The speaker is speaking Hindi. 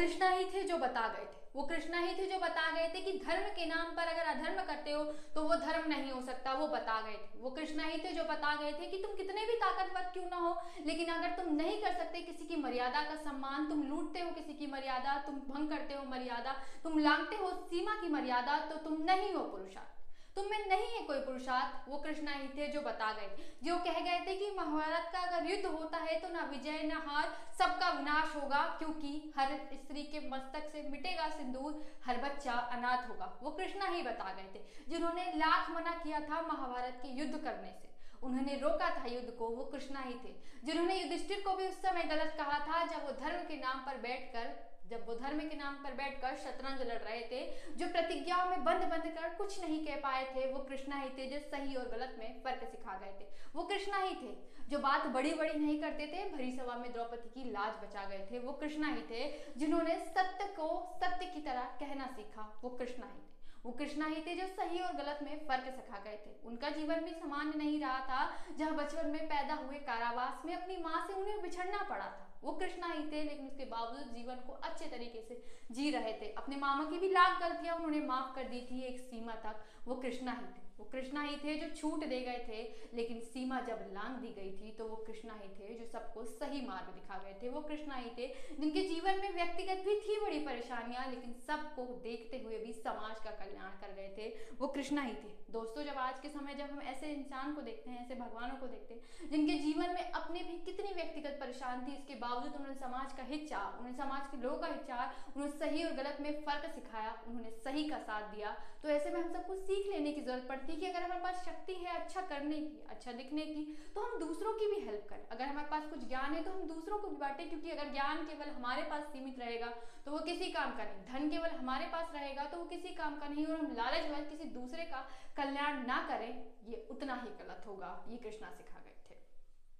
कृष्णा ही थे जो बता गए थे। वो कृष्णा ही थे जो बता गए थे कि धर्म के नाम पर अगर अधर्म करते हो तो वो धर्म नहीं हो सकता, वो बता गए थे। वो कृष्णा ही थे जो बता गए थे कि तुम कितने भी ताकतवर क्यों ना हो, लेकिन अगर तुम नहीं कर सकते किसी की मर्यादा का सम्मान, तुम लूटते हो किसी की मर्यादा, तुम भंग करते हो मर्यादा, तुम लांगते हो सीमा की मर्यादा तो तुम नहीं हो पुरुषार्थ। तुम में नहीं है कोई पुरुषार्थ। वो कृष्णा ही थे जो बता गए जो कह गए थे कि महाभारत का अगर युद्ध होता है तो ना विजय, ना हार, सबका विनाश होगा, क्योंकि हर स्त्री के मस्तक से मिटेगा सिंदूर, हर बच्चा अनाथ होगा। वो कृष्णा ही बता गए थे, जिन्होंने लाख मना किया था महाभारत के युद्ध करने से। उन्होंने रोका था युद्ध को, वो कृष्णा ही थे। जिन्होंने युधिष्ठिर को भी उस समय गलत कहा था, जब वो धर्म के नाम पर बैठकर जब वो धर्म के नाम पर बैठकर शतरंज लड़ रहे थे, जो प्रतिज्ञाओं में बंद बंद कर कुछ नहीं कह पाए थे, वो कृष्णा ही थे जो सही और गलत में फ़र्क सिखा गए थे। वो कृष्णा ही थे जो बात बड़ी बड़ी नहीं करते थे, भरी सभा में द्रौपदी की लाज बचा गए थे। वो कृष्णा ही थे जिन्होंने सत्य को सत्य की तरह कहना सीखा। वो कृष्णा ही थे। वो कृष्णा ही थे जो सही और गलत में फ़र्क सिखा गए थे। उनका जीवन भी सामान्य नहीं रहा था। जहाँ बचपन में पैदा हुए कारावास में अपनी माँ से उन्हें बिछड़ना पड़ा था। वो कृष्णा ही थे, लेकिन उसके बावजूद जीवन को अच्छे तरीके से जी रहे थे। अपने मामा की भी लाख गलतियाँ उन्होंने माफ़ कर दी थी, एक सीमा तक। वो कृष्णा ही थे। वो कृष्णा ही थे जो छूट दे गए थे, लेकिन सीमा जब लांग दी गई थी तो वो कृष्णा ही थे जो सबको सही मार्ग दिखा गए थे। वो कृष्णा ही थे जिनके जीवन में व्यक्तिगत भी थी बड़ी परेशानियाँ, लेकिन सबको देखते हुए भी समाज का कल्याण कर गए थे। वो कृष्णा ही थे। दोस्तों, जब आज के समय जब हम ऐसे इंसान को देखते हैं, ऐसे भगवानों को देखते हैं, जिनके जीवन में अपने भी कितनी व्यक्तिगत परेशान थी, इसके बावजूद उन्होंने समाज का हित चाह, उन्होंने समाज के लोगों का चाह, उन्होंने सही और गलत में फ़र्क सिखाया, उन्होंने सही का साथ दिया। तो ऐसे में हम सबको सीख लेने की ज़रूरत पड़ती है अगर हमारे पास शक्ति है अच्छा करने की अच्छा लिखने की तो हम दूसरों की भी हेल्प करें। अगर हमारे पास कुछ ज्ञान है तो हम दूसरों को भी बांटें, क्योंकि अगर ज्ञान केवल हमारे पास सीमित रहेगा तो वो किसी काम का नहीं। धन केवल हमारे पास रहेगा तो वो किसी काम का नहीं, और हम लालच में किसी दूसरे का कल्याण ना करें, ये उतना ही गलत होगा, ये कृष्णा सिखा गए थे।